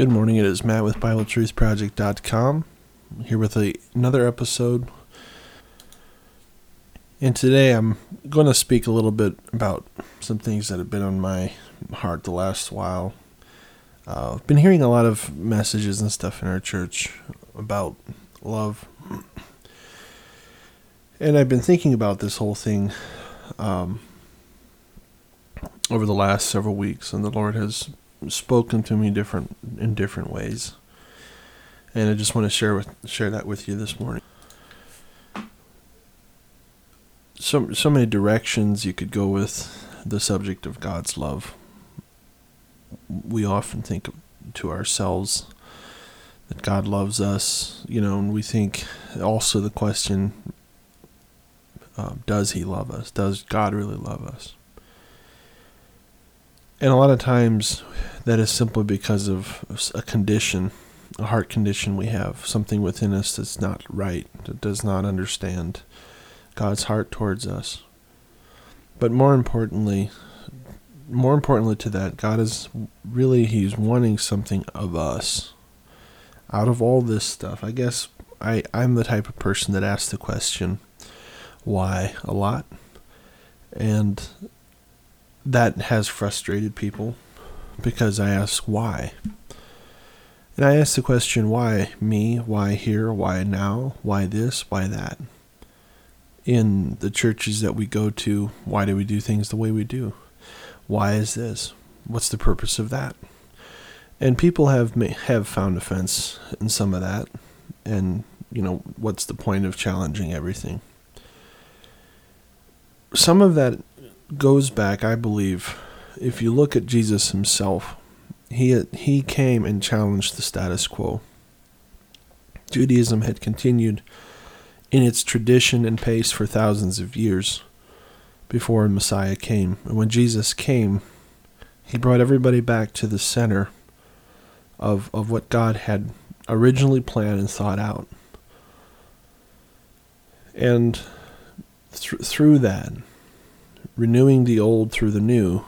Good morning. It is Matt with BibleTruthProject.com. I'm here with a, another episode. And today I'm going to speak a little bit about some things that have been on my heart the last while. Uh, I've been hearing a lot of messages and stuff in our church about love. And I've been thinking about this whole thing um, over the last several weeks, and the Lord has spoken to me different in different ways. And I just want to share with share that with you this morning. So so many directions you could go with the subject of God's love. We often think to ourselves that God loves us, you know, and we think also the question uh, does he love us? Does God really love us? And a lot of times that is simply because of a condition, a heart condition we have, something within us that's not right, that does not understand God's heart towards us. But more importantly, more importantly to that, God is really He's wanting something of us. Out of all this stuff, I guess I, I'm the type of person that asks the question, why a lot. And that has frustrated people because I ask why. And I ask the question why me, why here, why now, why this, why that. In the churches that we go to, why do we do things the way we do? Why is this? What's the purpose of that? And people have have found offense in some of that, and you know what's the point of challenging everything? Some of that goes back, I believe, if you look at Jesus himself, he he came and challenged the status quo. Judaism had continued in its tradition and pace for thousands of years before Messiah came. And when Jesus came, he brought everybody back to the center of of what God had originally planned and thought out. And th- through that, renewing the old through the new,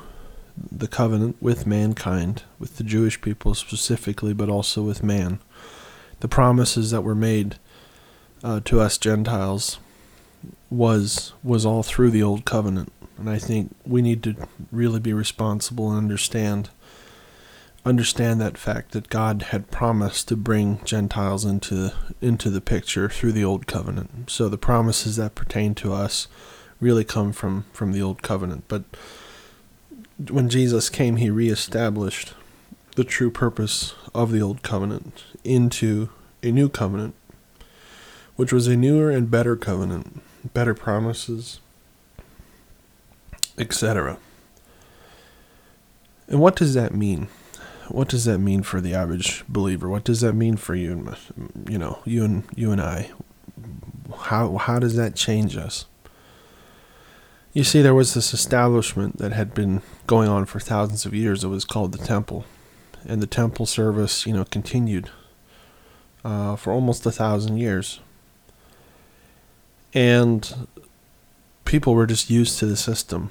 the covenant with mankind, with the Jewish people specifically, but also with man. The promises that were made uh, to us Gentiles was was all through the old covenant, and I think we need to really be responsible and understand understand that fact that God had promised to bring Gentiles into into the picture through the old covenant. So the promises that pertain to us really come from from the old covenant. But when Jesus came, he reestablished the true purpose of the old covenant into a new covenant, which was a newer and better covenant, better promises, etc. And what does that mean? What does that mean for the average believer? What does that mean for you and you know, you and you and I? How how does that change us? You see, there was this establishment that had been going on for thousands of years. It was called the temple, and the temple service, you know, continued uh, for almost a thousand years. And people were just used to the system.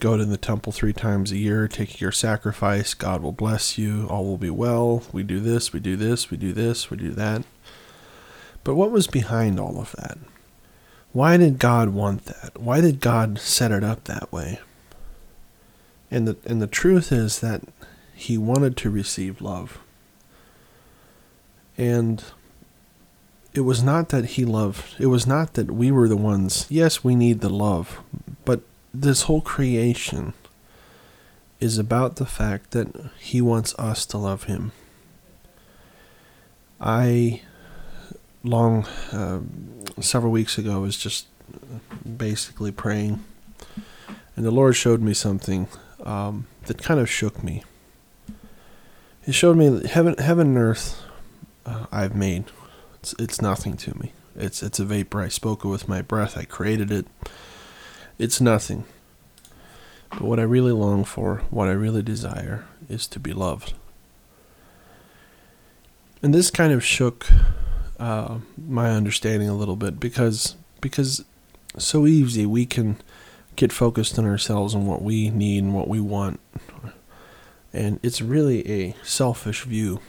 Go to the temple three times a year, take your sacrifice, God will bless you, all will be well. We do this, we do this, we do this, we do that. But what was behind all of that? Why did God want that? Why did God set it up that way? And the and the truth is that he wanted to receive love. And it was not that he loved, it was not that we were the ones. Yes, we need the love, but this whole creation is about the fact that he wants us to love him. I long uh, several weeks ago was just basically praying, and the Lord showed me something um, that kind of shook me. He showed me that heaven, heaven and earth uh, I've made. It's, it's nothing to me. It's it's a vapor. I spoke it with my breath. I created it. It's nothing. But what I really long for, what I really desire, is to be loved. And this kind of shook uh, my understanding a little bit because because so easy we can get focused on ourselves and what we need and what we want, and it's really a selfish view.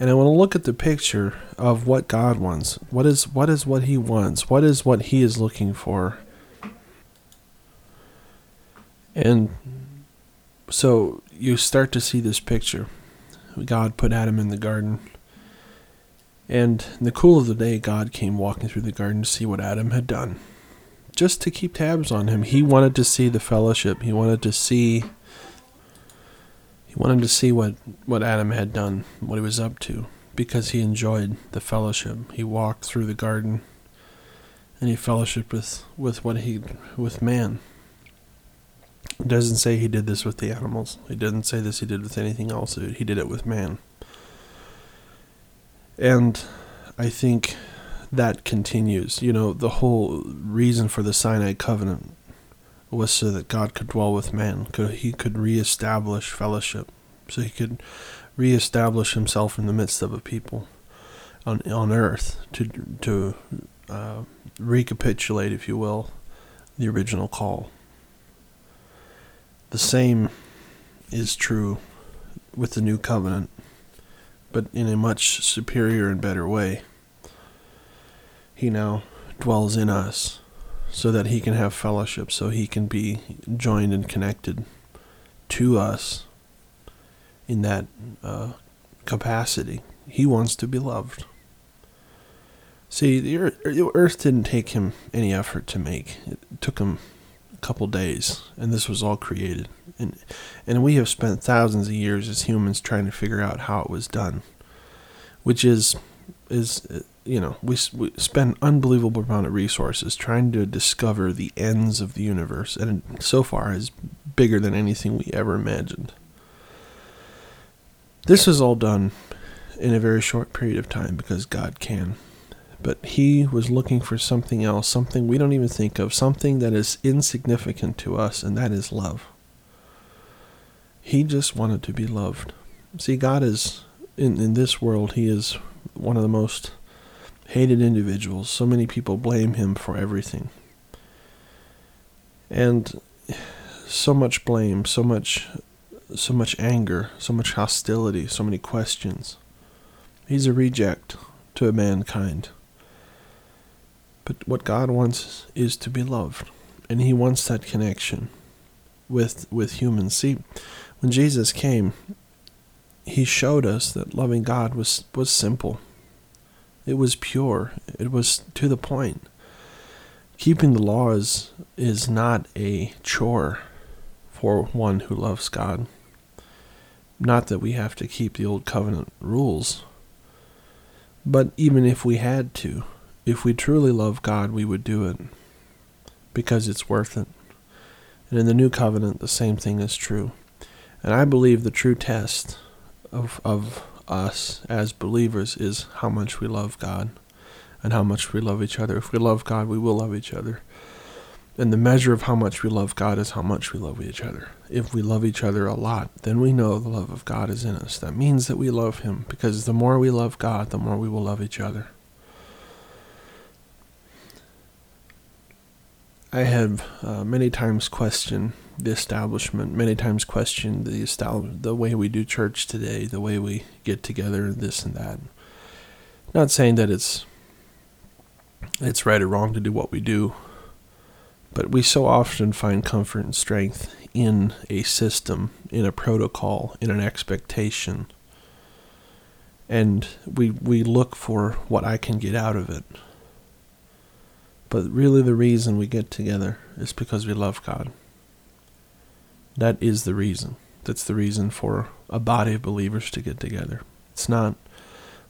And I want to look at the picture of what God wants. What is what is what he wants? What is what he is looking for? And so you start to see this picture. God put Adam in the garden. And in the cool of the day, God came walking through the garden to see what Adam had done. Just to keep tabs on him. He wanted to see the fellowship. He wanted to see he wanted to see what, what Adam had done, what he was up to, because he enjoyed the fellowship. He walked through the garden and he fellowshiped with, with what he with man. It doesn't say he did this with the animals. He doesn't say this he did with anything else. He did it with man. And I think that continues. You know, the whole reason for the Sinai covenant was so that God could dwell with man. Could he could reestablish fellowship, so he could reestablish himself in the midst of a people on on earth to to uh, recapitulate, if you will, the original call. The same is true with the new covenant, but in a much superior and better way. He now dwells in us so that he can have fellowship, so he can be joined and connected to us in that uh, capacity. He wants to be loved. See, the earth, the earth didn't take him any effort to make. It took him couple days, and this was all created. And and we have spent thousands of years as humans trying to figure out how it was done, which is is uh, you know we, we spend unbelievable amount of resources trying to discover the ends of the universe, and so far is bigger than anything we ever imagined. This is all done in a very short period of time because God can. But he was looking for something else, something we don't even think of, something that is insignificant to us, and that is love. He just wanted to be loved. See, God is, in, in this world, he is one of the most hated individuals. So many people blame him for everything. And so much blame, so much so much anger, so much hostility, so many questions. He's a reject to mankind. But what God wants is to be loved, and He wants that connection with with humans. See, when Jesus came, He showed us that loving God was was simple. It was pure. It was to the point. Keeping the laws is not a chore for one who loves God. Not that we have to keep the old covenant rules, but even if we had to, if we truly love God, we would do it because it's worth it. And in the new covenant, the same thing is true. And I believe the true test of, of us as believers is how much we love God and how much we love each other. If we love God, we will love each other. And the measure of how much we love God is how much we love each other. If we love each other a lot, then we know the love of God is in us. That means that we love Him because the more we love God, the more we will love each other. I have uh, many times questioned the establishment, many times questioned the estab- the way we do church today, the way we get together, this and that. Not saying that it's it's right or wrong to do what we do, but we so often find comfort and strength in a system, in a protocol, in an expectation. And we we look for what I can get out of it but really, the reason we get together is because we love God. That is the reason. That's the reason for a body of believers to get together. It's not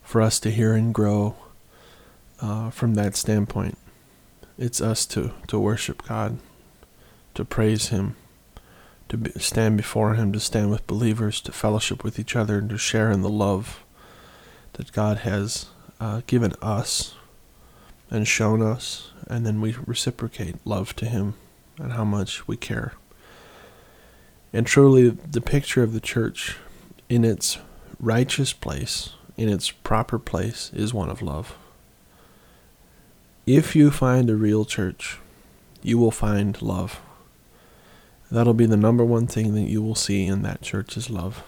for us to hear and grow uh, from that standpoint. It's us to, to worship God, to praise Him, to stand before Him, to stand with believers, to fellowship with each other, and to share in the love that God has uh, given us and shown us, and then we reciprocate love to Him and how much we care. And truly, the picture of the church in its righteous place, in its proper place, is one of love. If you find a real church, you will find love. That'll be the number one thing that you will see in that church is love.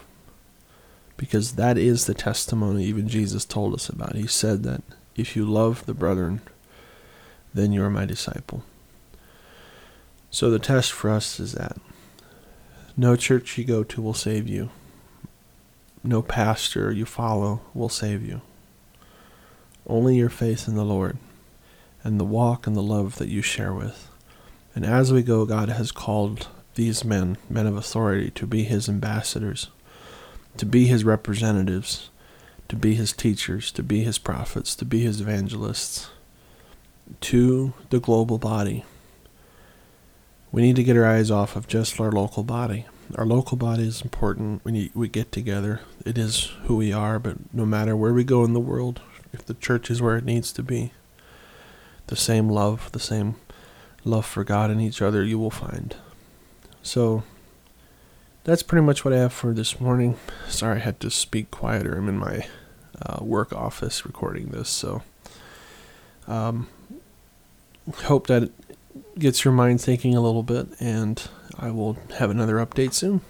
Because that is the testimony even Jesus told us about. He said that if you love the brethren, then you are my disciple. So the test for us is that no church you go to will save you. No pastor you follow will save you. Only your faith in the Lord and the walk and the love that you share with. And as we go, God has called these men, men of authority, to be his ambassadors, to be his representatives, to be his teachers, to be his prophets, to be his evangelists, to the global body. We need to get our eyes off of just our local body. Our local body is important. We need, we get together. It is who we are, but no matter where we go in the world, if the church is where it needs to be, the same love, the same love for God and each other you will find. So that's pretty much what I have for this morning. Sorry I had to speak quieter. I'm in my uh, work office recording this, so um, hope that gets your mind thinking a little bit, and I will have another update soon.